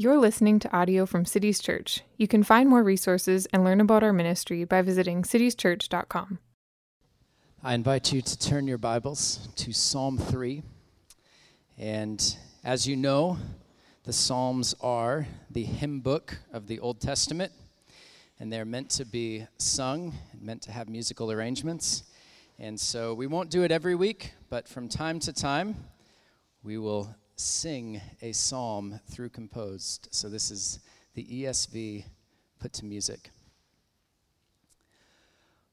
You're listening to audio from Cities Church. You can find more resources and learn about our ministry by visiting citieschurch.com. I invite you to turn your Bibles to Psalm 3. And as you know, the Psalms are the hymn book of the Old Testament, and they're meant to be sung, meant to have musical arrangements. And so we won't do it every week, but from time to time, we will sing a psalm through composed. So this is the ESV put to music.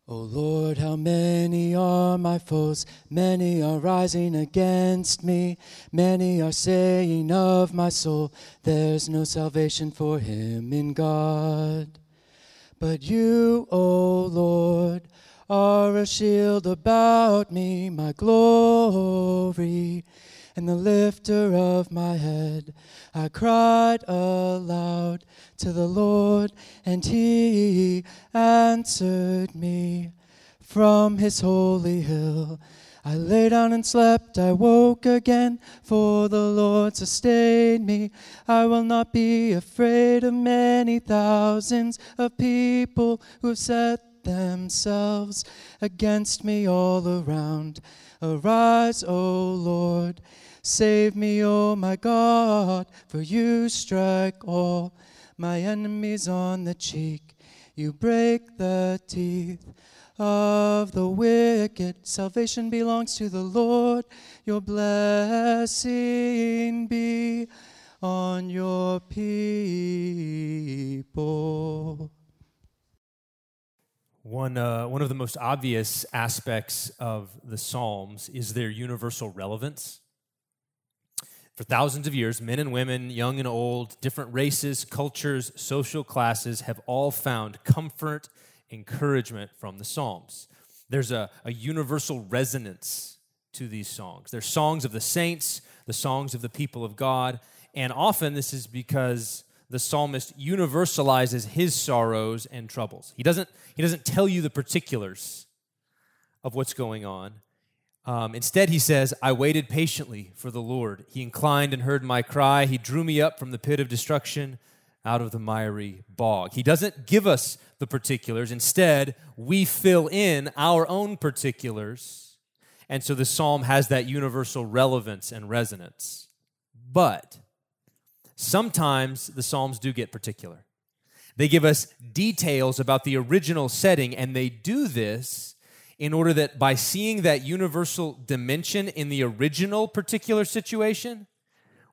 O Lord, how many are my foes? Many are rising against me. Many are saying of my soul, There's no salvation for him in God. But you, O Lord, are a shield about me, my glory and the lifter of my head. I cried aloud to the Lord, and he answered me from his holy hill. I lay down and slept, I woke again, for the Lord sustained me. I will not be afraid of many thousands of people who have set themselves against me all around. Arise, O Lord Save me, O my God, for you strike all my enemies on the cheek. You break the teeth of the wicked. Salvation belongs to the Lord. Your blessing be on your people. One, uh, one of the most obvious aspects of the Psalms is their universal relevance. For thousands of years, men and women, young and old, different races, cultures, social classes have all found comfort, encouragement from the Psalms. There's a, a universal resonance to these songs. They're songs of the saints, the songs of the people of God, and often this is because the psalmist universalizes his sorrows and troubles. He doesn't, he doesn't tell you the particulars of what's going on, um, instead, he says, I waited patiently for the Lord. He inclined and heard my cry. He drew me up from the pit of destruction out of the miry bog. He doesn't give us the particulars. Instead, we fill in our own particulars. And so the psalm has that universal relevance and resonance. But sometimes the psalms do get particular. They give us details about the original setting, and they do this in order that by seeing that universal dimension in the original particular situation,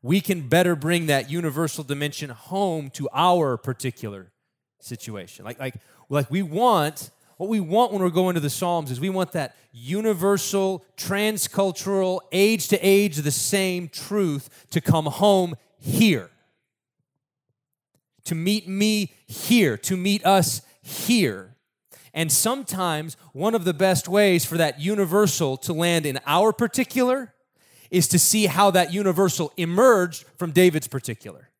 we can better bring that universal dimension home to our particular situation. Like, like, like we want, what we want when we're going to the Psalms is we want that universal, transcultural, age to age the same truth to come home here. To meet me here, to meet us here. And sometimes one of the best ways for that universal to land in our particular is to see how that universal emerged from David's particular.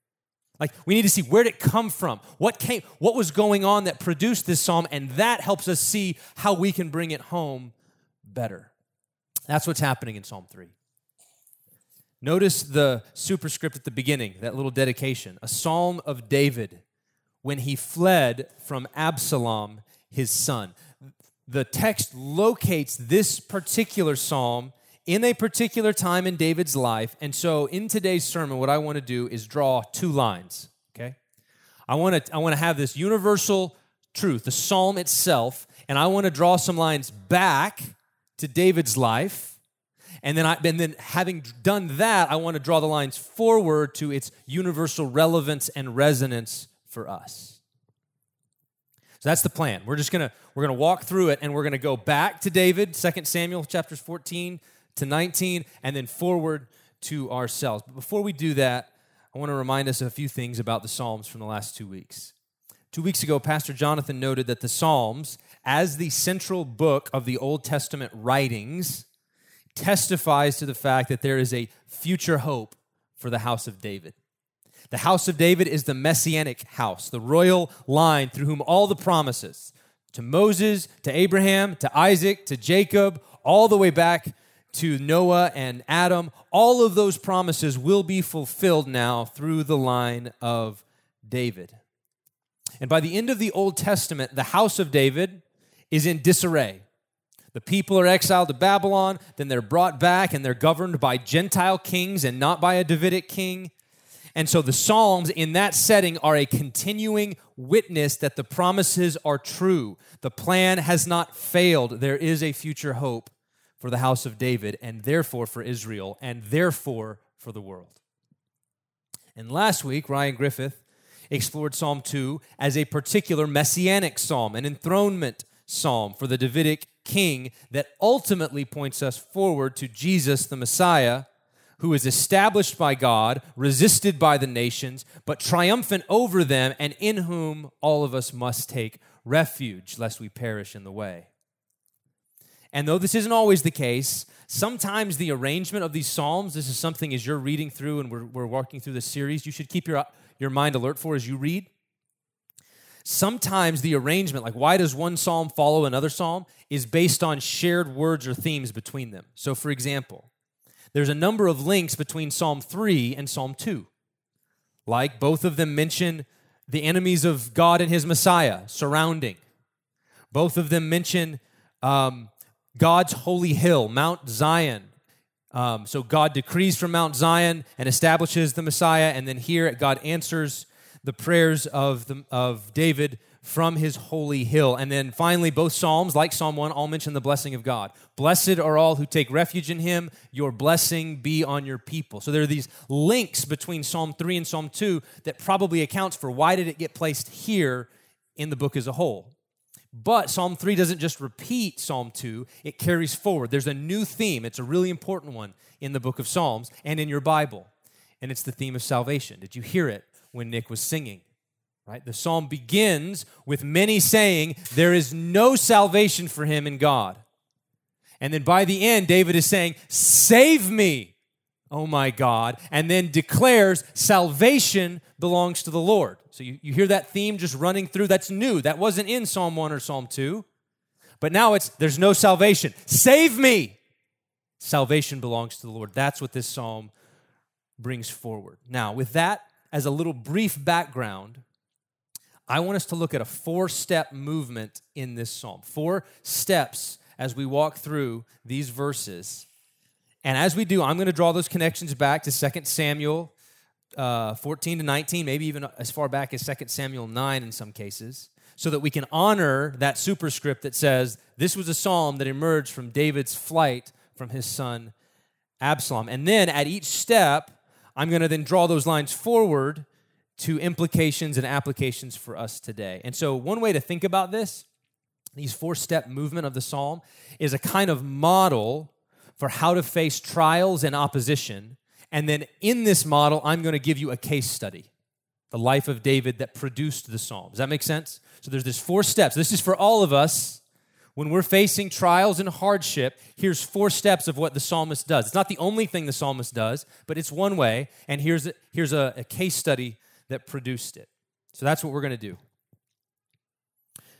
Like we need to see where did it come from? What came what was going on that produced this psalm and that helps us see how we can bring it home better. That's what's happening in Psalm 3. Notice the superscript at the beginning, that little dedication, a psalm of David when he fled from Absalom his son. The text locates this particular psalm in a particular time in David's life. And so in today's sermon, what I want to do is draw two lines, okay? I want to I want to have this universal truth, the psalm itself, and I want to draw some lines back to David's life. And then, I, and then having done that, I want to draw the lines forward to its universal relevance and resonance for us. So that's the plan. We're just gonna we're gonna walk through it and we're gonna go back to David, 2 Samuel chapters 14 to 19, and then forward to ourselves. But before we do that, I want to remind us of a few things about the Psalms from the last two weeks. Two weeks ago, Pastor Jonathan noted that the Psalms, as the central book of the Old Testament writings, testifies to the fact that there is a future hope for the house of David. The house of David is the messianic house, the royal line through whom all the promises to Moses, to Abraham, to Isaac, to Jacob, all the way back to Noah and Adam, all of those promises will be fulfilled now through the line of David. And by the end of the Old Testament, the house of David is in disarray. The people are exiled to Babylon, then they're brought back and they're governed by Gentile kings and not by a Davidic king. And so the Psalms in that setting are a continuing witness that the promises are true. The plan has not failed. There is a future hope for the house of David, and therefore for Israel, and therefore for the world. And last week, Ryan Griffith explored Psalm 2 as a particular messianic psalm, an enthronement psalm for the Davidic king that ultimately points us forward to Jesus, the Messiah, who is established by God, resisted by the nations, but triumphant over them, and in whom all of us must take refuge, lest we perish in the way. And though this isn't always the case, sometimes the arrangement of these Psalms, this is something as you're reading through and we're, we're walking through the series, you should keep your, your mind alert for as you read. Sometimes the arrangement, like why does one psalm follow another psalm, is based on shared words or themes between them. So, for example, there's a number of links between Psalm 3 and Psalm 2. Like both of them mention the enemies of God and his Messiah surrounding. Both of them mention um, God's holy hill, Mount Zion. Um, so God decrees from Mount Zion and establishes the Messiah, and then here God answers the prayers of, the, of David from his holy hill. And then finally, both Psalms, like Psalm 1, all mention the blessing of God. Blessed are all who take refuge in him. Your blessing be on your people. So there are these links between Psalm 3 and Psalm 2 that probably accounts for why did it get placed here in the book as a whole. But Psalm 3 doesn't just repeat Psalm 2, it carries forward. There's a new theme. It's a really important one in the book of Psalms and in your Bible. And it's the theme of salvation. Did you hear it when Nick was singing? Right? The psalm begins with many saying, There is no salvation for him in God. And then by the end, David is saying, Save me, oh my God. And then declares, Salvation belongs to the Lord. So you, you hear that theme just running through. That's new. That wasn't in Psalm 1 or Psalm 2. But now it's there's no salvation. Save me. Salvation belongs to the Lord. That's what this psalm brings forward. Now, with that as a little brief background, I want us to look at a four step movement in this psalm. Four steps as we walk through these verses. And as we do, I'm going to draw those connections back to 2 Samuel uh, 14 to 19, maybe even as far back as 2 Samuel 9 in some cases, so that we can honor that superscript that says this was a psalm that emerged from David's flight from his son Absalom. And then at each step, I'm going to then draw those lines forward to implications and applications for us today. And so, one way to think about this, these four step movement of the psalm, is a kind of model for how to face trials and opposition and then in this model, I'm going to give you a case study the life of David that produced the psalm. Does that make sense? So there's this four steps. This is for all of us. When we're facing trials and hardship, here's four steps of what the psalmist does. It's not the only thing the psalmist does, but it's one way. And here's a, here's a, a case study that produced it. So that's what we're going to do.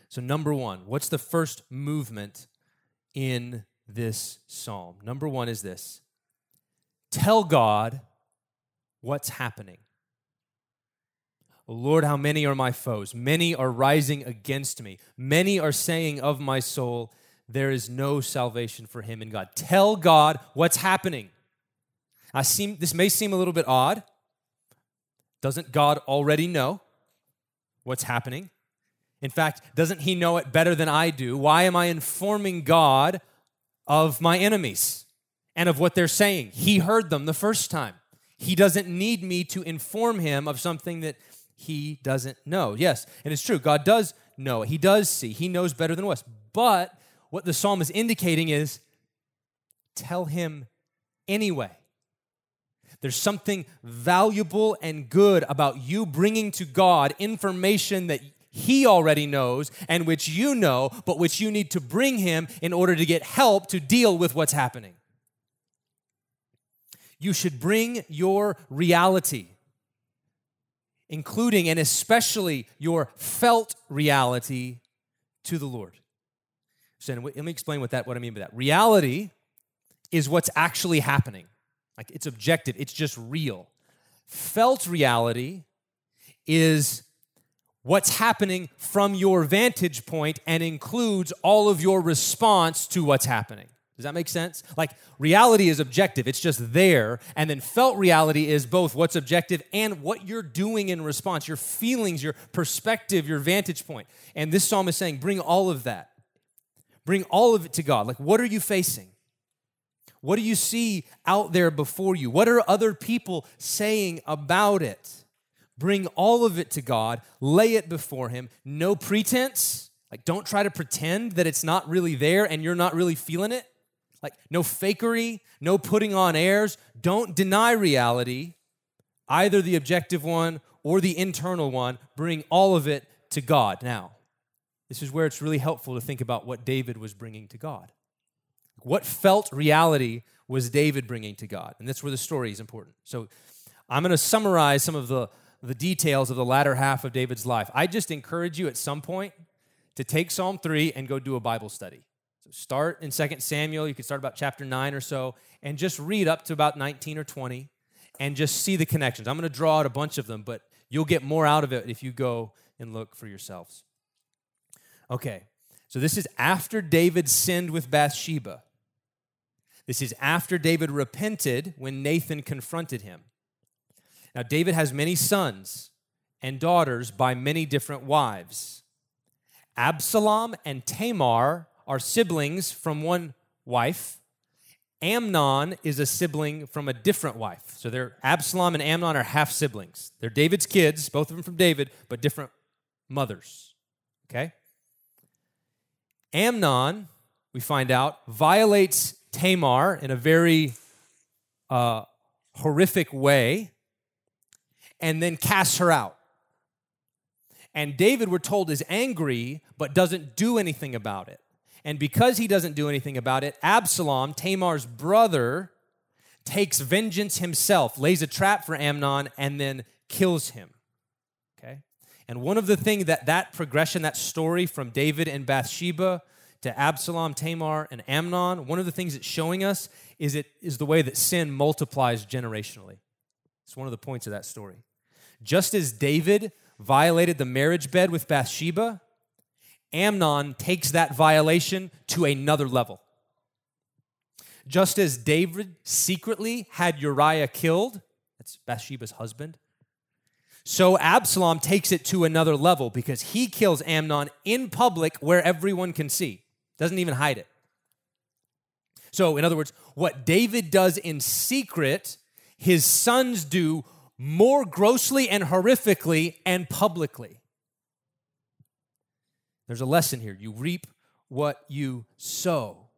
So, number one, what's the first movement in this psalm? Number one is this Tell God what's happening. Lord, how many are my foes? Many are rising against me. Many are saying of my soul, there is no salvation for him in God. Tell God what's happening. I seem this may seem a little bit odd. Doesn't God already know what's happening? In fact, doesn't he know it better than I do? Why am I informing God of my enemies? and of what they're saying. He heard them the first time. He doesn't need me to inform him of something that he doesn't know. Yes, and it's true. God does know. He does see. He knows better than us. But what the psalm is indicating is tell him anyway. There's something valuable and good about you bringing to God information that he already knows and which you know, but which you need to bring him in order to get help to deal with what's happening you should bring your reality, including and especially your felt reality, to the Lord. So let me explain what that what I mean by that. Reality is what's actually happening. Like it's objective, it's just real. Felt reality is what's happening from your vantage point and includes all of your response to what's happening. Does that make sense? Like reality is objective, it's just there. And then felt reality is both what's objective and what you're doing in response, your feelings, your perspective, your vantage point. And this psalm is saying, bring all of that. Bring all of it to God. Like, what are you facing? What do you see out there before you? What are other people saying about it? Bring all of it to God, lay it before Him. No pretense. Like, don't try to pretend that it's not really there and you're not really feeling it. Like, no fakery, no putting on airs. Don't deny reality, either the objective one or the internal one. Bring all of it to God. Now, this is where it's really helpful to think about what David was bringing to God. What felt reality was David bringing to God? And that's where the story is important. So I'm going to summarize some of the, the details of the latter half of David's life. I just encourage you at some point to take Psalm 3 and go do a Bible study. So start in 2 Samuel, you can start about chapter 9 or so, and just read up to about 19 or 20 and just see the connections. I'm going to draw out a bunch of them, but you'll get more out of it if you go and look for yourselves. Okay, so this is after David sinned with Bathsheba. This is after David repented when Nathan confronted him. Now, David has many sons and daughters by many different wives. Absalom and Tamar are siblings from one wife. Amnon is a sibling from a different wife. So they're Absalom and Amnon are half siblings. They're David's kids, both of them from David, but different mothers. Okay? Amnon, we find out, violates Tamar in a very uh, horrific way and then casts her out. And David, we're told, is angry but doesn't do anything about it. And because he doesn't do anything about it, Absalom, Tamar's brother, takes vengeance himself, lays a trap for Amnon, and then kills him. Okay? And one of the things that that progression, that story from David and Bathsheba to Absalom, Tamar, and Amnon, one of the things it's showing us is it is the way that sin multiplies generationally. It's one of the points of that story. Just as David violated the marriage bed with Bathsheba, Amnon takes that violation to another level. Just as David secretly had Uriah killed, that's Bathsheba's husband, so Absalom takes it to another level because he kills Amnon in public where everyone can see. Doesn't even hide it. So, in other words, what David does in secret, his sons do more grossly and horrifically and publicly. There's a lesson here. You reap what you sow.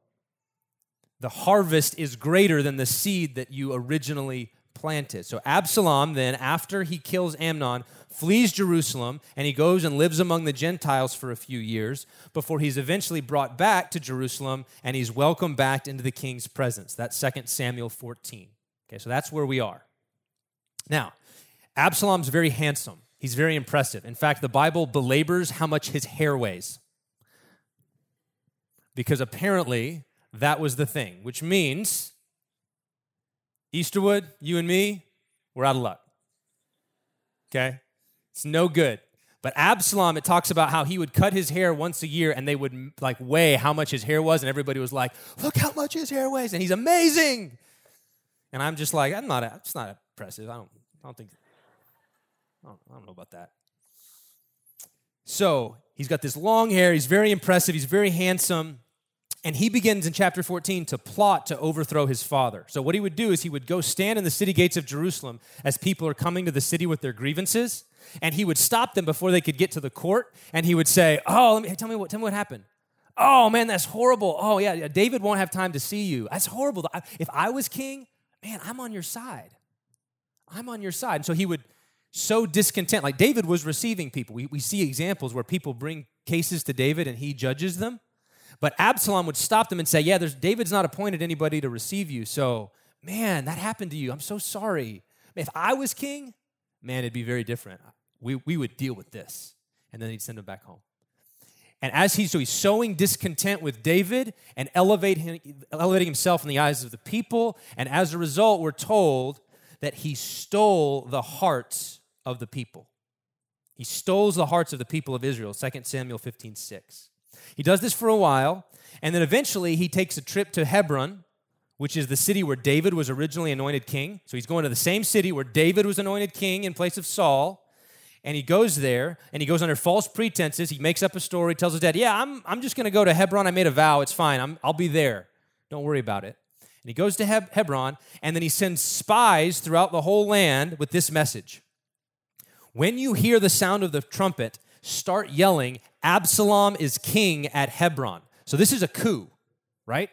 The harvest is greater than the seed that you originally planted. So Absalom, then, after he kills Amnon, flees Jerusalem, and he goes and lives among the Gentiles for a few years before he's eventually brought back to Jerusalem and he's welcomed back into the king's presence. That's 2 Samuel 14. Okay, so that's where we are. Now, Absalom's very handsome. He's very impressive. In fact, the Bible belabors how much his hair weighs. Because apparently that was the thing, which means Easterwood, you and me, we're out of luck. Okay? It's no good. But Absalom, it talks about how he would cut his hair once a year and they would like weigh how much his hair was, and everybody was like, look how much his hair weighs, and he's amazing. And I'm just like, I'm not, it's not impressive. I don't, I don't think, I don't, I don't know about that. So he's got this long hair, he's very impressive, he's very handsome. And he begins in chapter 14 to plot to overthrow his father. So, what he would do is he would go stand in the city gates of Jerusalem as people are coming to the city with their grievances and he would stop them before they could get to the court, and he would say, "Oh, let me tell me what tell me what happened." Oh man, that's horrible. Oh yeah, David won't have time to see you. That's horrible. If I was king, man, I'm on your side. I'm on your side. And so he would so discontent. Like David was receiving people. We, we see examples where people bring cases to David and he judges them. But Absalom would stop them and say, Yeah, there's David's not appointed anybody to receive you. So, man, that happened to you. I'm so sorry. If I was king, man, it'd be very different we, we would deal with this. And then he'd send them back home. And as he's so he's sowing discontent with David and elevating, elevating himself in the eyes of the people. And as a result, we're told that he stole the hearts of the people. He stole the hearts of the people of Israel, 2 Samuel 15, 6. He does this for a while, and then eventually he takes a trip to Hebron, which is the city where David was originally anointed king. So he's going to the same city where David was anointed king in place of Saul and he goes there and he goes under false pretenses. He makes up a story, tells his dad, Yeah, I'm, I'm just going to go to Hebron. I made a vow. It's fine. I'm, I'll be there. Don't worry about it. And he goes to Heb- Hebron and then he sends spies throughout the whole land with this message When you hear the sound of the trumpet, start yelling, Absalom is king at Hebron. So this is a coup, right?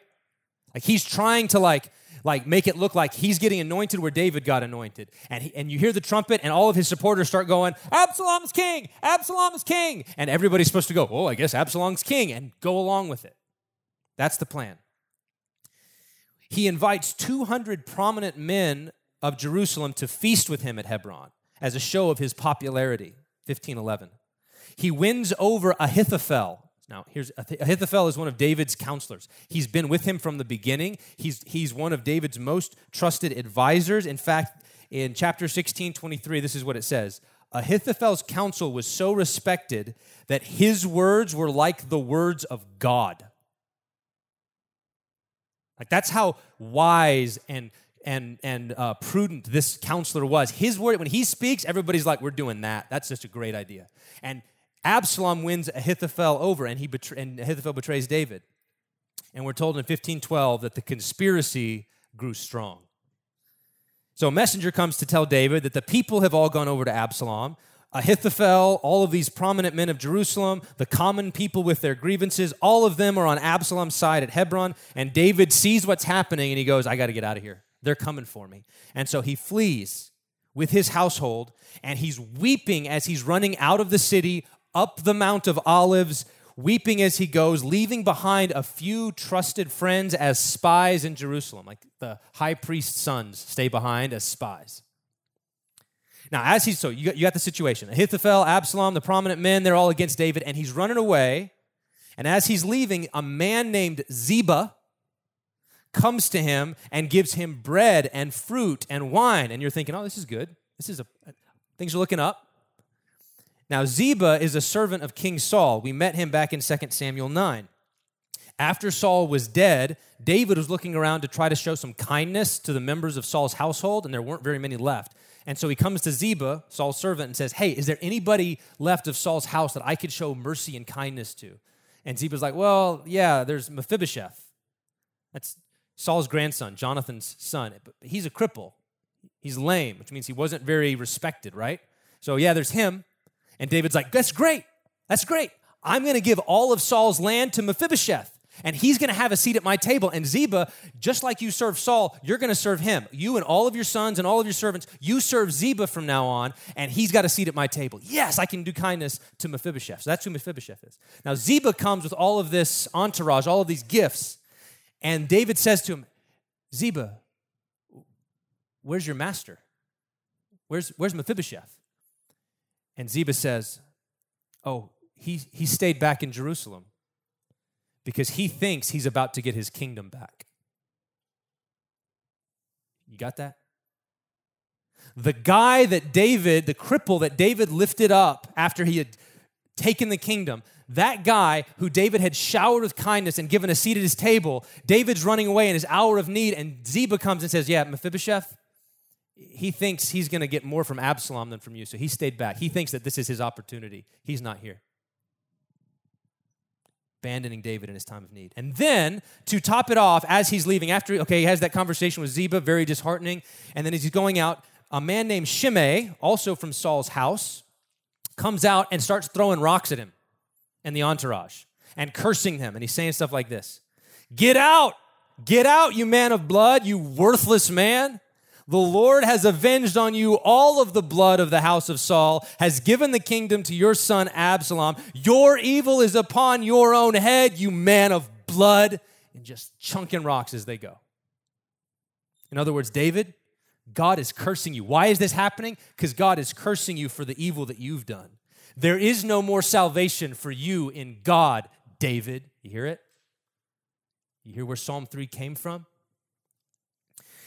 Like he's trying to like like make it look like he's getting anointed where David got anointed. And, he, and you hear the trumpet, and all of his supporters start going, Absalom's king! Absalom's king! And everybody's supposed to go, oh, I guess Absalom's king, and go along with it. That's the plan. He invites 200 prominent men of Jerusalem to feast with him at Hebron as a show of his popularity. 1511. He wins over Ahithophel, now, here's Ahithophel is one of David's counselors. He's been with him from the beginning. He's, he's one of David's most trusted advisors. In fact, in chapter 16, 23, this is what it says Ahithophel's counsel was so respected that his words were like the words of God. Like that's how wise and and and uh, prudent this counselor was. His word, when he speaks, everybody's like, "We're doing that." That's just a great idea. And Absalom wins Ahithophel over, and, he betray- and Ahithophel betrays David. And we're told in 1512 that the conspiracy grew strong. So a messenger comes to tell David that the people have all gone over to Absalom. Ahithophel, all of these prominent men of Jerusalem, the common people with their grievances, all of them are on Absalom's side at Hebron. And David sees what's happening and he goes, I got to get out of here. They're coming for me. And so he flees with his household and he's weeping as he's running out of the city up the Mount of Olives, weeping as he goes, leaving behind a few trusted friends as spies in Jerusalem. Like the high priest's sons stay behind as spies. Now, as he's so, you got, you got the situation Ahithophel, Absalom, the prominent men, they're all against David, and he's running away. And as he's leaving, a man named Ziba comes to him and gives him bread and fruit and wine. And you're thinking, oh, this is good. This is a, things are looking up. Now, Ziba is a servant of King Saul. We met him back in 2 Samuel 9. After Saul was dead, David was looking around to try to show some kindness to the members of Saul's household, and there weren't very many left. And so he comes to Ziba, Saul's servant, and says, Hey, is there anybody left of Saul's house that I could show mercy and kindness to? And Ziba's like, Well, yeah, there's Mephibosheth. That's Saul's grandson, Jonathan's son. He's a cripple. He's lame, which means he wasn't very respected, right? So, yeah, there's him. And David's like, That's great. That's great. I'm going to give all of Saul's land to Mephibosheth, and he's going to have a seat at my table. And Ziba, just like you serve Saul, you're going to serve him. You and all of your sons and all of your servants, you serve Ziba from now on, and he's got a seat at my table. Yes, I can do kindness to Mephibosheth. So that's who Mephibosheth is. Now, Ziba comes with all of this entourage, all of these gifts, and David says to him, Ziba, where's your master? Where's, where's Mephibosheth? And Ziba says, Oh, he, he stayed back in Jerusalem because he thinks he's about to get his kingdom back. You got that? The guy that David, the cripple that David lifted up after he had taken the kingdom, that guy who David had showered with kindness and given a seat at his table, David's running away in his hour of need, and Ziba comes and says, Yeah, Mephibosheth, he thinks he's going to get more from Absalom than from you, so he stayed back. He thinks that this is his opportunity. He's not here. Abandoning David in his time of need. And then, to top it off, as he's leaving, after, okay, he has that conversation with Ziba, very disheartening. And then as he's going out, a man named Shimei, also from Saul's house, comes out and starts throwing rocks at him and the entourage and cursing them. And he's saying stuff like this Get out! Get out, you man of blood, you worthless man. The Lord has avenged on you all of the blood of the house of Saul, has given the kingdom to your son Absalom. Your evil is upon your own head, you man of blood, and just chunking rocks as they go. In other words, David, God is cursing you. Why is this happening? Because God is cursing you for the evil that you've done. There is no more salvation for you in God, David. You hear it? You hear where Psalm 3 came from?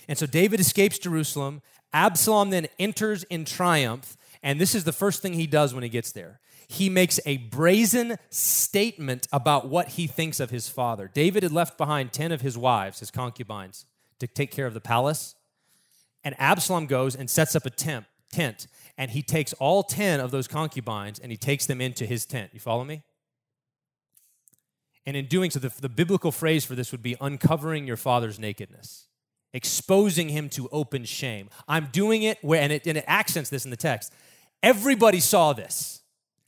And so David escapes Jerusalem. Absalom then enters in triumph. And this is the first thing he does when he gets there. He makes a brazen statement about what he thinks of his father. David had left behind 10 of his wives, his concubines, to take care of the palace. And Absalom goes and sets up a tent, tent and he takes all 10 of those concubines and he takes them into his tent. You follow me? And in doing so, the, the biblical phrase for this would be uncovering your father's nakedness, exposing him to open shame. I'm doing it where, and it, and it accents this in the text. Everybody saw this.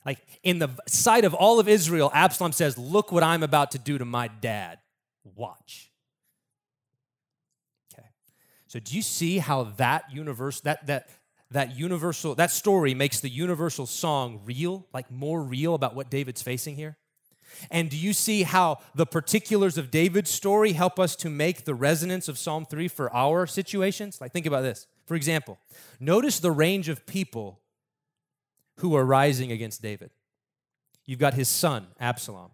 Like in the sight of all of Israel, Absalom says, Look what I'm about to do to my dad. Watch. Okay. So do you see how that universe, that that that universal, that story makes the universal song real, like more real about what David's facing here? And do you see how the particulars of David's story help us to make the resonance of Psalm 3 for our situations? Like, think about this. For example, notice the range of people who are rising against David. You've got his son, Absalom.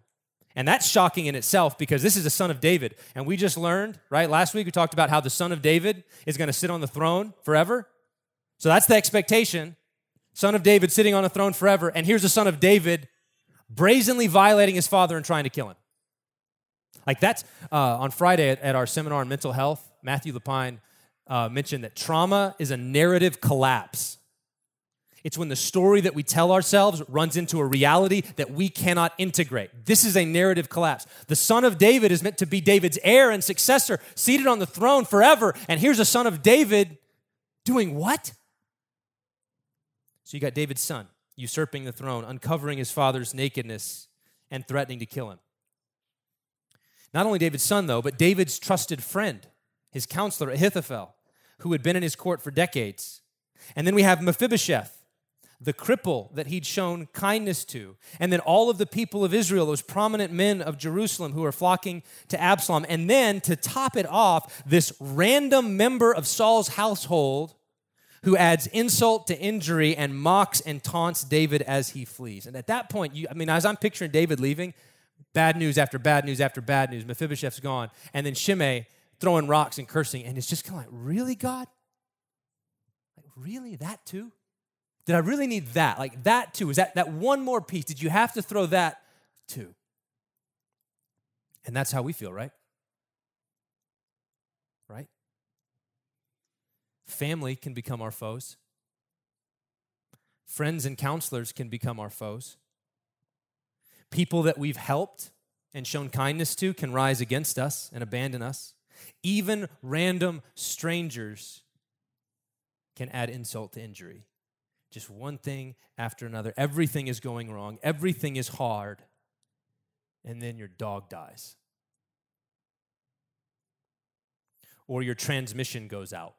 And that's shocking in itself because this is a son of David. And we just learned, right? Last week we talked about how the son of David is going to sit on the throne forever. So that's the expectation. Son of David sitting on a throne forever. And here's the son of David brazenly violating his father and trying to kill him. Like that's uh, on Friday at, at, our seminar on mental health, Matthew LaPine uh, mentioned that trauma is a narrative collapse. It's when the story that we tell ourselves runs into a reality that we cannot integrate. This is a narrative collapse. The son of David is meant to be David's heir and successor, seated on the throne forever. And here's a son of David doing what? So you got David's son usurping the throne, uncovering his father's nakedness, and threatening to kill him. Not only David's son, though, but David's trusted friend, his counselor Ahithophel, who had been in his court for decades. And then we have Mephibosheth, the cripple that he'd shown kindness to. And then all of the people of Israel, those prominent men of Jerusalem who are flocking to Absalom. And then to top it off, this random member of Saul's household who adds insult to injury and mocks and taunts David as he flees. And at that point, you, I mean, as I'm picturing David leaving, bad news after bad news after bad news. Mephibosheth's gone. And then Shimei throwing rocks and cursing. And it's just kind of like, really, God? Like, really? That too? Did I really need that? Like, that too? Is that, that one more piece? Did you have to throw that too? And that's how we feel, right? Right? Family can become our foes. Friends and counselors can become our foes. People that we've helped and shown kindness to can rise against us and abandon us. Even random strangers can add insult to injury. Just one thing after another. Everything is going wrong, everything is hard, and then your dog dies. Or your transmission goes out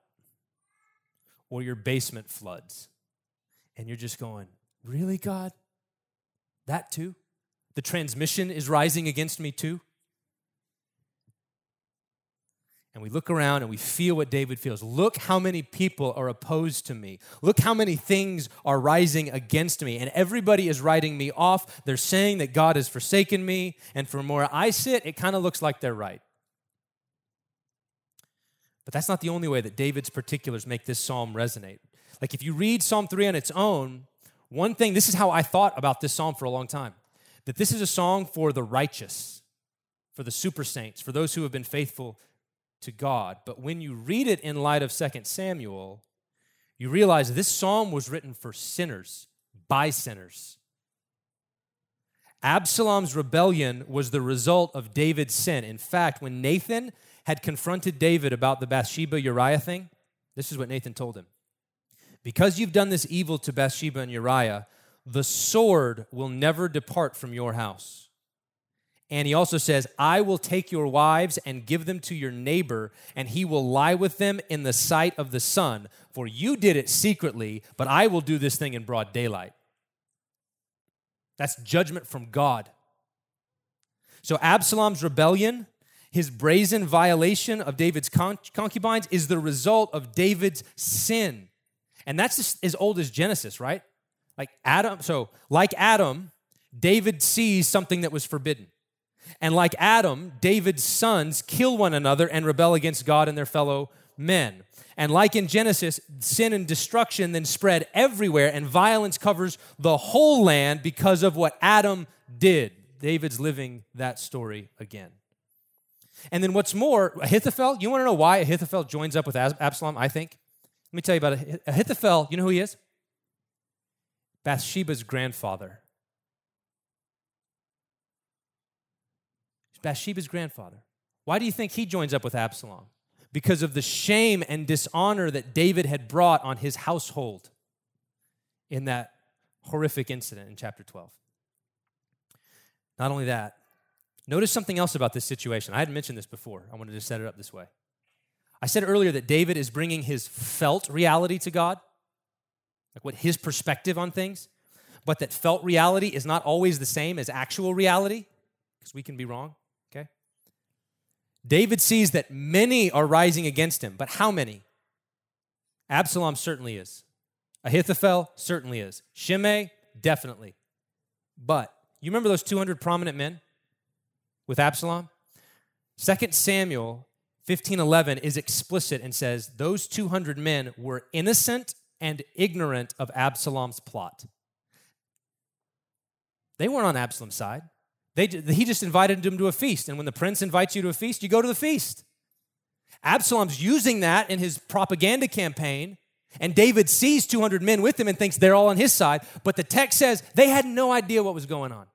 or your basement floods. And you're just going, Really, God? That too? The transmission is rising against me too? And we look around and we feel what David feels. Look how many people are opposed to me. Look how many things are rising against me. And everybody is writing me off. They're saying that God has forsaken me. And from where I sit, it kind of looks like they're right. But that's not the only way that David's particulars make this psalm resonate. Like if you read Psalm 3 on its own, one thing, this is how I thought about this psalm for a long time that this is a song for the righteous, for the super saints, for those who have been faithful to God. But when you read it in light of 2 Samuel, you realize this psalm was written for sinners, by sinners. Absalom's rebellion was the result of David's sin. In fact, when Nathan had confronted David about the Bathsheba Uriah thing, this is what Nathan told him. Because you've done this evil to Bathsheba and Uriah, the sword will never depart from your house. And he also says, I will take your wives and give them to your neighbor, and he will lie with them in the sight of the sun. For you did it secretly, but I will do this thing in broad daylight. That's judgment from God. So Absalom's rebellion his brazen violation of David's concubines is the result of David's sin. And that's as old as Genesis, right? Like Adam, so like Adam, David sees something that was forbidden. And like Adam, David's sons kill one another and rebel against God and their fellow men. And like in Genesis, sin and destruction then spread everywhere, and violence covers the whole land because of what Adam did. David's living that story again. And then what's more, Ahithophel, you want to know why Ahithophel joins up with Absalom, I think? Let me tell you about Ahithophel. You know who he is? Bathsheba's grandfather. Bathsheba's grandfather. Why do you think he joins up with Absalom? Because of the shame and dishonor that David had brought on his household in that horrific incident in chapter 12. Not only that, notice something else about this situation. I hadn't mentioned this before. I wanted to set it up this way. I said earlier that David is bringing his felt reality to God, like what his perspective on things, but that felt reality is not always the same as actual reality, because we can be wrong, okay? David sees that many are rising against him, but how many? Absalom certainly is. Ahithophel certainly is. Shimei, definitely. But you remember those 200 prominent men with Absalom? 2 Samuel 15:11 is explicit and says those 200 men were innocent and ignorant of Absalom's plot. They weren't on Absalom's side. They, he just invited them to a feast. And when the prince invites you to a feast, you go to the feast. Absalom's using that in his propaganda campaign. And David sees 200 men with him and thinks they're all on his side. But the text says they had no idea what was going on.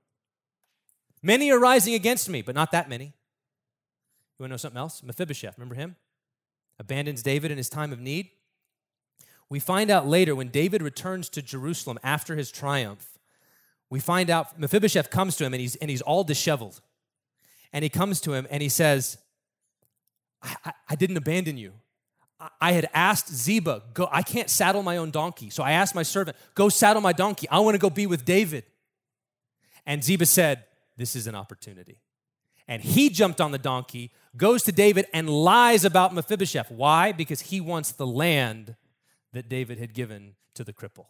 Many are rising against me, but not that many. You want to know something else? Mephibosheth, remember him? Abandons David in his time of need. We find out later when David returns to Jerusalem after his triumph we find out Mephibosheth comes to him and he's, and he's all disheveled. And he comes to him and he says, I, I, I didn't abandon you. I, I had asked Ziba, go, I can't saddle my own donkey. So I asked my servant, go saddle my donkey. I want to go be with David. And Ziba said, This is an opportunity. And he jumped on the donkey, goes to David, and lies about Mephibosheth. Why? Because he wants the land that David had given to the cripple.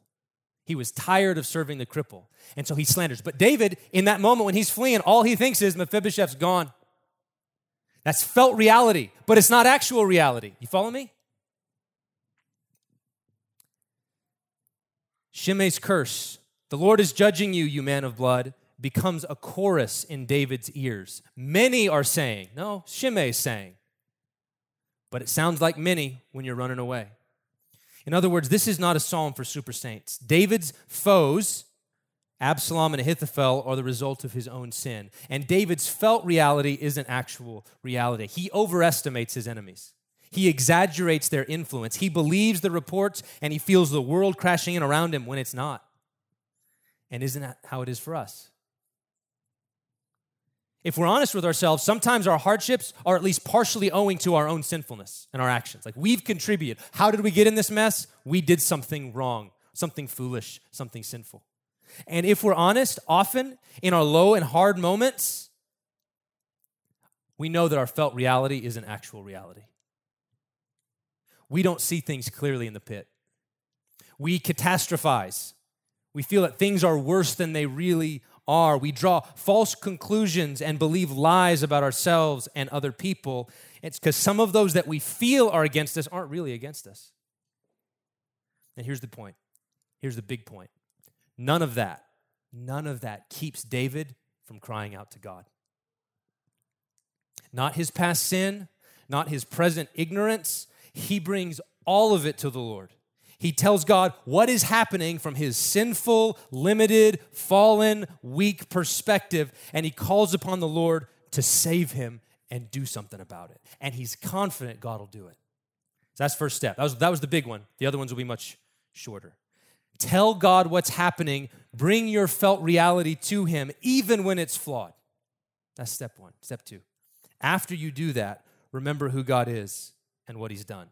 He was tired of serving the cripple. And so he slanders. But David, in that moment when he's fleeing, all he thinks is Mephibosheth's gone. That's felt reality, but it's not actual reality. You follow me? Shimei's curse, the Lord is judging you, you man of blood, becomes a chorus in David's ears. Many are saying, no, Shimei's saying, but it sounds like many when you're running away. In other words, this is not a psalm for super saints. David's foes, Absalom and Ahithophel, are the result of his own sin. And David's felt reality isn't actual reality. He overestimates his enemies. He exaggerates their influence. He believes the reports and he feels the world crashing in around him when it's not. And isn't that how it is for us? If we're honest with ourselves, sometimes our hardships are at least partially owing to our own sinfulness and our actions. Like we've contributed. How did we get in this mess? We did something wrong, something foolish, something sinful. And if we're honest, often in our low and hard moments, we know that our felt reality isn't actual reality. We don't see things clearly in the pit. We catastrophize. We feel that things are worse than they really are. We draw false conclusions and believe lies about ourselves and other people. It's because some of those that we feel are against us aren't really against us. And here's the point here's the big point none of that, none of that keeps David from crying out to God. Not his past sin, not his present ignorance. He brings all of it to the Lord. He tells God what is happening from his sinful, limited, fallen, weak perspective, and he calls upon the Lord to save him and do something about it. And he's confident God will do it. So that's first step. That was, that was the big one. The other ones will be much shorter. Tell God what's happening. Bring your felt reality to him, even when it's flawed. That's step one. Step two. After you do that, remember who God is and what he's done.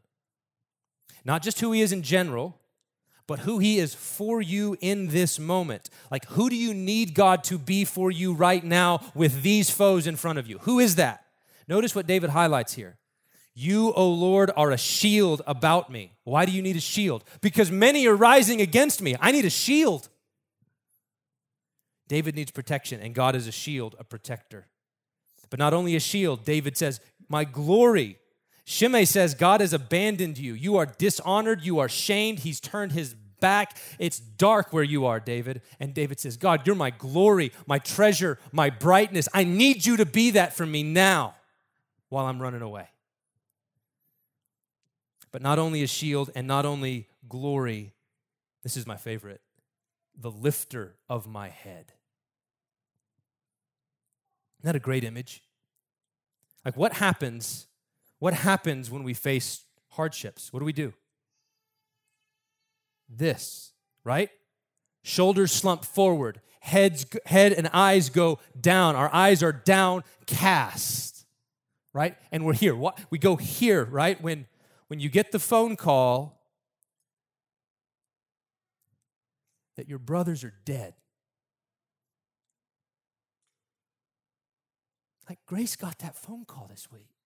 Not just who he is in general, but who he is for you in this moment. Like, who do you need God to be for you right now with these foes in front of you? Who is that? Notice what David highlights here. You, O Lord, are a shield about me. Why do you need a shield? Because many are rising against me. I need a shield. David needs protection, and God is a shield, a protector. But not only a shield, David says, My glory. Shimei says, God has abandoned you. You are dishonored. You are shamed. He's turned his back. It's dark where you are, David. And David says, God, you're my glory, my treasure, my brightness. I need you to be that for me now while I'm running away. But not only a shield and not only glory, this is my favorite the lifter of my head. Isn't that a great image? Like, what happens? What happens when we face hardships? What do we do? This, right? Shoulders slump forward, heads, head and eyes go down. Our eyes are downcast, right? And we're here. What we go here, right? When when you get the phone call that your brothers are dead. Like Grace got that phone call this week.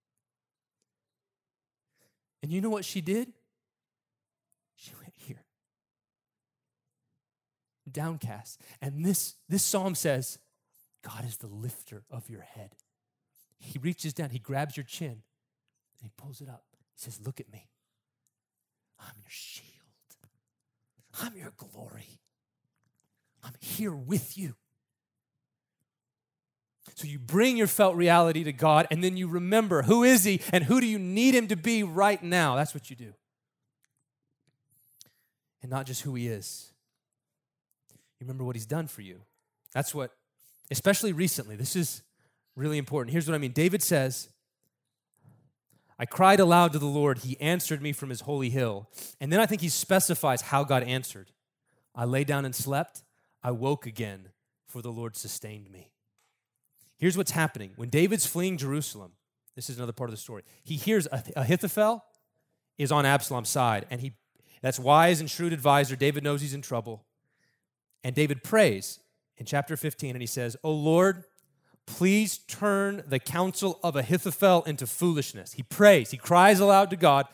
And you know what she did? She went here. Downcast. And this, this psalm says, God is the lifter of your head. He reaches down, he grabs your chin, and he pulls it up. He says, Look at me. I'm your shield. I'm your glory. I'm here with you. So you bring your felt reality to God and then you remember who is he and who do you need him to be right now? That's what you do. And not just who he is. You remember what he's done for you. That's what especially recently. This is really important. Here's what I mean. David says, I cried aloud to the Lord. He answered me from his holy hill. And then I think he specifies how God answered. I lay down and slept. I woke again, for the Lord sustained me. Here's what's happening. When David's fleeing Jerusalem, this is another part of the story. He hears Ahithophel is on Absalom's side, and he that's wise and shrewd advisor. David knows he's in trouble. And David prays in chapter 15, and he says, Oh Lord, please turn the counsel of Ahithophel into foolishness. He prays, he cries aloud to God,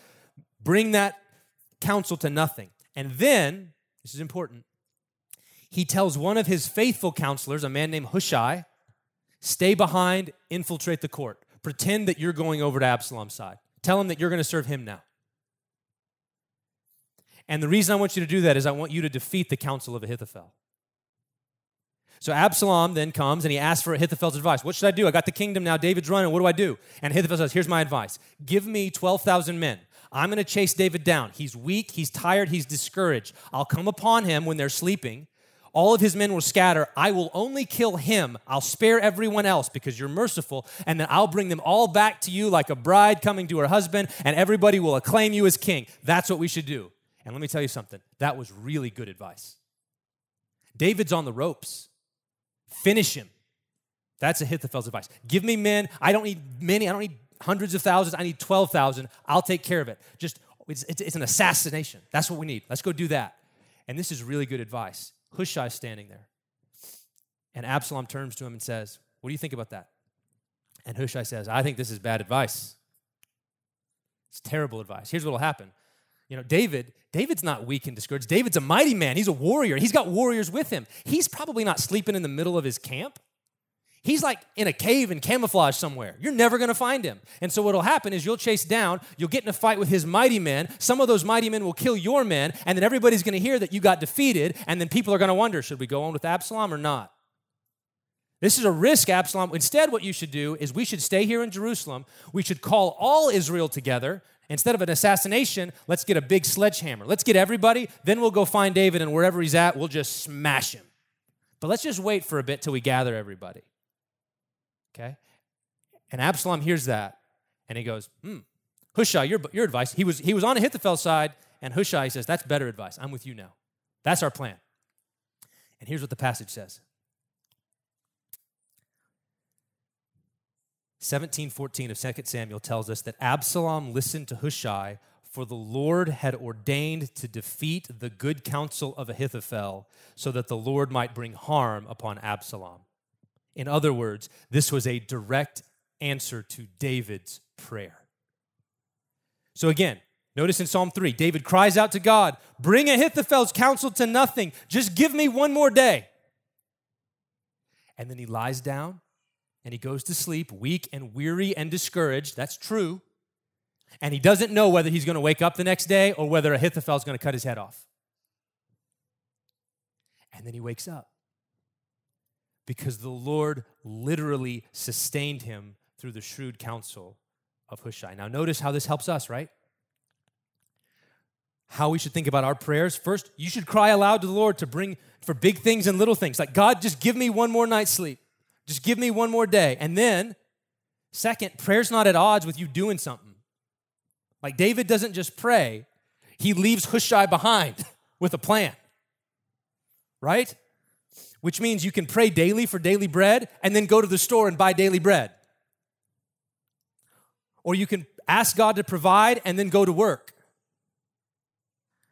bring that counsel to nothing. And then, this is important, he tells one of his faithful counselors, a man named Hushai, stay behind, infiltrate the court. Pretend that you're going over to Absalom's side. Tell him that you're going to serve him now. And the reason I want you to do that is I want you to defeat the counsel of Ahithophel. So Absalom then comes and he asks for Ahithophel's advice. What should I do? I got the kingdom now. David's running. What do I do? And Ahithophel says, Here's my advice give me 12,000 men. I'm going to chase David down. He's weak, he's tired, he's discouraged. I'll come upon him when they're sleeping. All of his men will scatter. I will only kill him. I'll spare everyone else because you're merciful. And then I'll bring them all back to you like a bride coming to her husband, and everybody will acclaim you as king. That's what we should do. And let me tell you something that was really good advice. David's on the ropes. Finish him. That's Ahithophel's advice. Give me men. I don't need many. I don't need hundreds of thousands. I need 12,000. I'll take care of it. Just, it's, it's, it's, an assassination. That's what we need. Let's go do that. And this is really good advice. Hushai's standing there. And Absalom turns to him and says, What do you think about that? And Hushai says, I think this is bad advice. It's terrible advice. Here's what will happen you know, David, David's not weak and discouraged. David's a mighty man. He's a warrior. He's got warriors with him. He's probably not sleeping in the middle of his camp. He's like in a cave in camouflage somewhere. You're never going to find him. And so what'll happen is you'll chase down, you'll get in a fight with his mighty men. Some of those mighty men will kill your men, and then everybody's going to hear that you got defeated, and then people are going to wonder, should we go on with Absalom or not? This is a risk, Absalom. Instead, what you should do is we should stay here in Jerusalem. We should call all Israel together, Instead of an assassination, let's get a big sledgehammer. Let's get everybody, then we'll go find David, and wherever he's at, we'll just smash him. But let's just wait for a bit till we gather everybody. Okay? And Absalom hears that, and he goes, hmm, Hushai, your, your advice. He was, he was on Ahithophel's side, and Hushai says, that's better advice. I'm with you now. That's our plan. And here's what the passage says 1714 of 2 Samuel tells us that Absalom listened to Hushai, for the Lord had ordained to defeat the good counsel of Ahithophel, so that the Lord might bring harm upon Absalom. In other words, this was a direct answer to David's prayer. So again, notice in Psalm 3, David cries out to God, Bring Ahithophel's counsel to nothing. Just give me one more day. And then he lies down and he goes to sleep, weak and weary and discouraged. That's true. And he doesn't know whether he's going to wake up the next day or whether Ahithophel's going to cut his head off. And then he wakes up because the Lord literally sustained him through the shrewd counsel of Hushai. Now, notice how this helps us, right? How we should think about our prayers. First, you should cry aloud to the Lord to bring for big things and little things. Like, God, just give me one more night's sleep. Just give me one more day. And then, second, prayer's not at odds with you doing something. Like, David doesn't just pray, he leaves Hushai behind with a plan, right? Which means you can pray daily for daily bread and then go to the store and buy daily bread. Or you can ask God to provide and then go to work.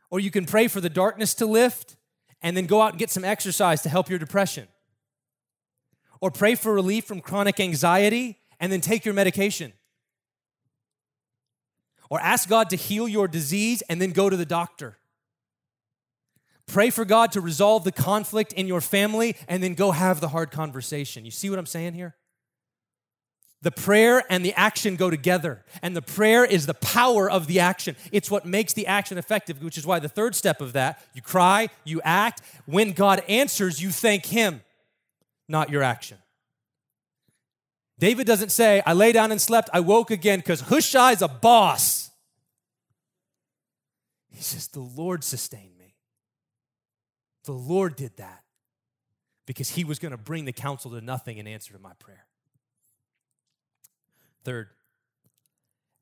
Or you can pray for the darkness to lift and then go out and get some exercise to help your depression. Or pray for relief from chronic anxiety and then take your medication. Or ask God to heal your disease and then go to the doctor. Pray for God to resolve the conflict in your family and then go have the hard conversation. You see what I'm saying here? The prayer and the action go together, and the prayer is the power of the action. It's what makes the action effective, which is why the third step of that you cry, you act. When God answers, you thank Him, not your action. David doesn't say, I lay down and slept, I woke again because Hushai's a boss. He says, The Lord sustained me. The Lord did that because He was going to bring the counsel to nothing in answer to my prayer. Third,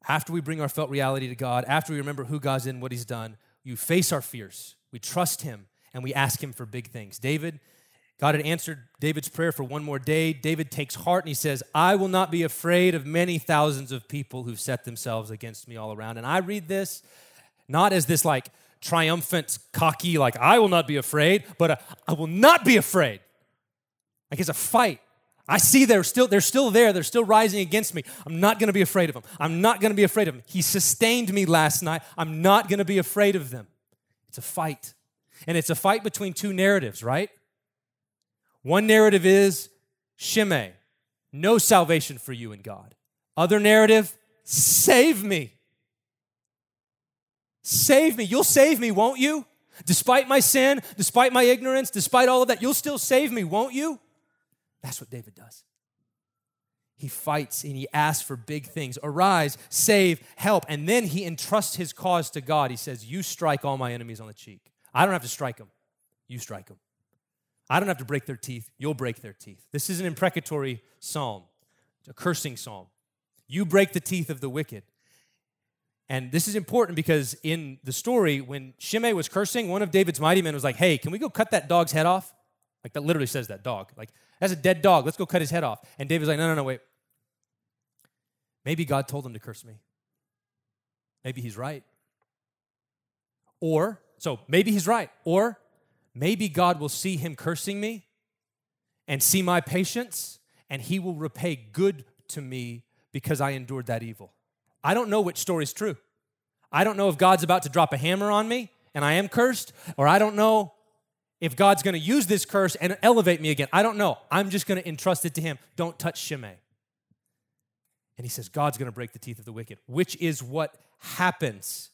after we bring our felt reality to God, after we remember who God's in, what He's done, you face our fears. We trust Him and we ask Him for big things. David, God had answered David's prayer for one more day. David takes heart and he says, I will not be afraid of many thousands of people who've set themselves against me all around. And I read this not as this like triumphant, cocky, like, I will not be afraid, but uh, I will not be afraid. Like it's a fight. I see they're still, they're still there. They're still rising against me. I'm not going to be afraid of them. I'm not going to be afraid of them. He sustained me last night. I'm not going to be afraid of them. It's a fight. And it's a fight between two narratives, right? One narrative is Shimei, no salvation for you in God. Other narrative, save me. Save me. You'll save me, won't you? Despite my sin, despite my ignorance, despite all of that, you'll still save me, won't you? That's what David does. He fights and he asks for big things arise, save, help. And then he entrusts his cause to God. He says, You strike all my enemies on the cheek. I don't have to strike them, you strike them. I don't have to break their teeth, you'll break their teeth. This is an imprecatory psalm, a cursing psalm. You break the teeth of the wicked. And this is important because in the story, when Shimei was cursing, one of David's mighty men was like, Hey, can we go cut that dog's head off? Like that literally says that dog. Like, that's a dead dog. Let's go cut his head off. And David's like, no, no, no, wait. Maybe God told him to curse me. Maybe he's right. Or, so maybe he's right. Or maybe God will see him cursing me and see my patience, and he will repay good to me because I endured that evil. I don't know which story is true. I don't know if God's about to drop a hammer on me and I am cursed, or I don't know if God's going to use this curse and elevate me again. I don't know. I'm just going to entrust it to Him. Don't touch Shimei. And he says, God's going to break the teeth of the wicked, which is what happens.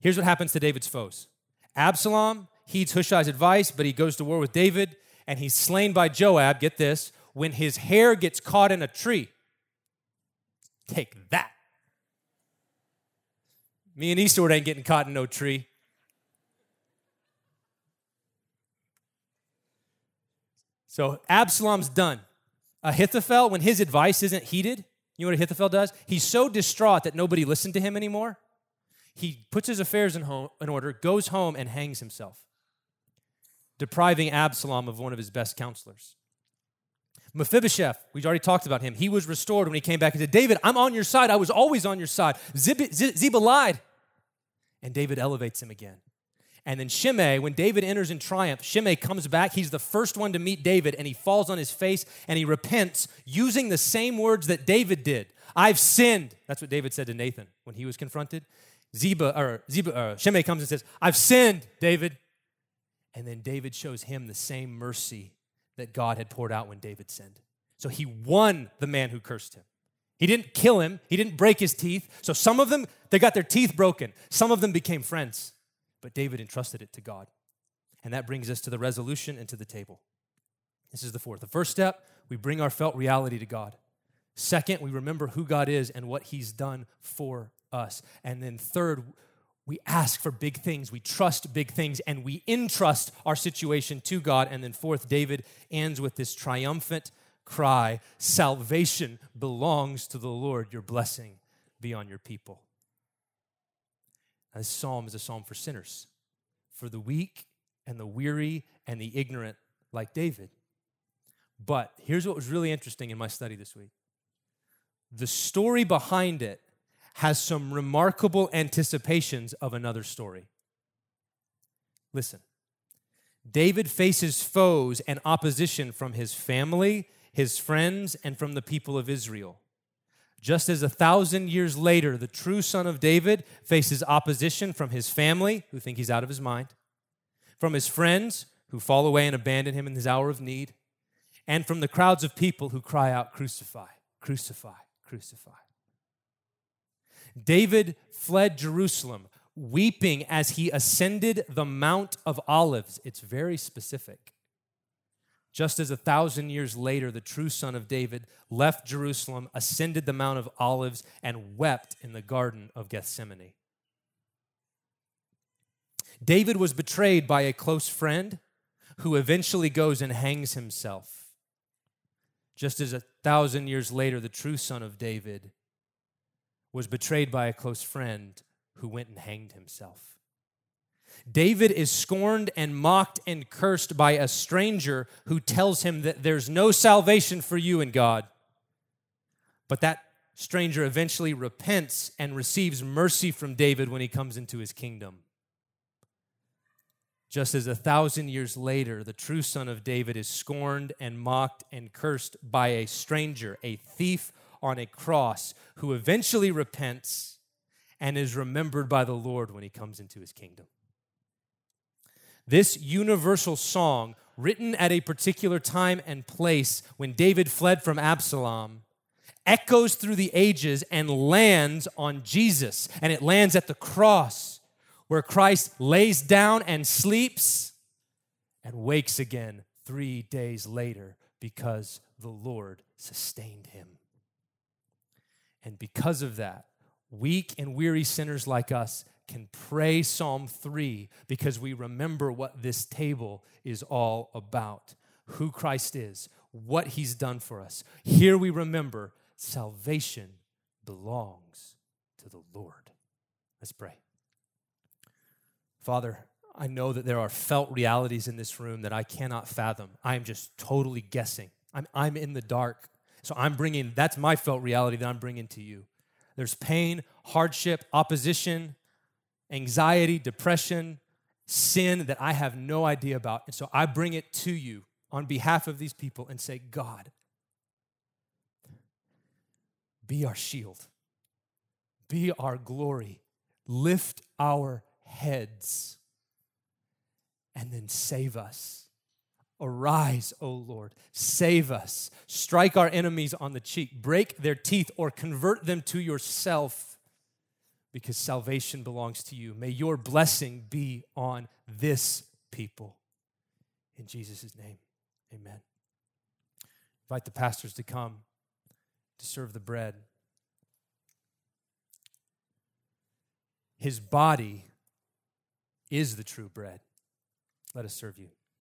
Here's what happens to David's foes Absalom heeds Hushai's advice, but he goes to war with David, and he's slain by Joab. Get this when his hair gets caught in a tree. Take that. Me and Eastwood ain't getting caught in no tree. So Absalom's done. Ahithophel, when his advice isn't heeded, you know what Ahithophel does? He's so distraught that nobody listened to him anymore. He puts his affairs in, home, in order, goes home, and hangs himself, depriving Absalom of one of his best counselors. Mephibosheth, We've already talked about him. He was restored when he came back and said, David, I'm on your side. I was always on your side. Ziba lied. And David elevates him again. And then Shimei, when David enters in triumph, Shimei comes back. He's the first one to meet David, and he falls on his face and he repents using the same words that David did. I've sinned. That's what David said to Nathan when he was confronted. Ziba or Ziba, uh, Shimei comes and says, "I've sinned, David." And then David shows him the same mercy that God had poured out when David sinned. So he won the man who cursed him. He didn't kill him, he didn't break his teeth. So some of them, they got their teeth broken. Some of them became friends. But David entrusted it to God. And that brings us to the resolution and to the table. This is the fourth. The first step, we bring our felt reality to God. Second, we remember who God is and what he's done for us. And then third, we ask for big things, we trust big things, and we entrust our situation to God. And then fourth, David ends with this triumphant cry Salvation belongs to the Lord, your blessing be on your people. This psalm is a psalm for sinners, for the weak and the weary and the ignorant, like David. But here's what was really interesting in my study this week the story behind it has some remarkable anticipations of another story. Listen, David faces foes and opposition from his family, his friends, and from the people of Israel. Just as a thousand years later, the true son of David faces opposition from his family, who think he's out of his mind, from his friends, who fall away and abandon him in his hour of need, and from the crowds of people who cry out, Crucify, crucify, crucify. David fled Jerusalem, weeping as he ascended the Mount of Olives. It's very specific. Just as a thousand years later, the true son of David left Jerusalem, ascended the Mount of Olives, and wept in the Garden of Gethsemane. David was betrayed by a close friend who eventually goes and hangs himself. Just as a thousand years later, the true son of David was betrayed by a close friend who went and hanged himself. David is scorned and mocked and cursed by a stranger who tells him that there's no salvation for you in God. But that stranger eventually repents and receives mercy from David when he comes into his kingdom. Just as a thousand years later, the true son of David is scorned and mocked and cursed by a stranger, a thief on a cross, who eventually repents and is remembered by the Lord when he comes into his kingdom. This universal song, written at a particular time and place when David fled from Absalom, echoes through the ages and lands on Jesus, and it lands at the cross where Christ lays down and sleeps and wakes again three days later because the Lord sustained him. And because of that, weak and weary sinners like us can pray Psalm 3 because we remember what this table is all about who Christ is, what he's done for us. Here we remember salvation belongs to the Lord. Let's pray. Father, I know that there are felt realities in this room that I cannot fathom. I am just totally guessing. I'm, I'm in the dark. So I'm bringing, that's my felt reality that I'm bringing to you. There's pain, hardship, opposition, anxiety, depression, sin that I have no idea about. And so I bring it to you on behalf of these people and say, God, be our shield, be our glory, lift our heads and then save us. Arise, O Lord, save us. Strike our enemies on the cheek, break their teeth, or convert them to yourself, because salvation belongs to you. May your blessing be on this people. In Jesus' name, amen. Invite the pastors to come to serve the bread. His body is the true bread. Let us serve you.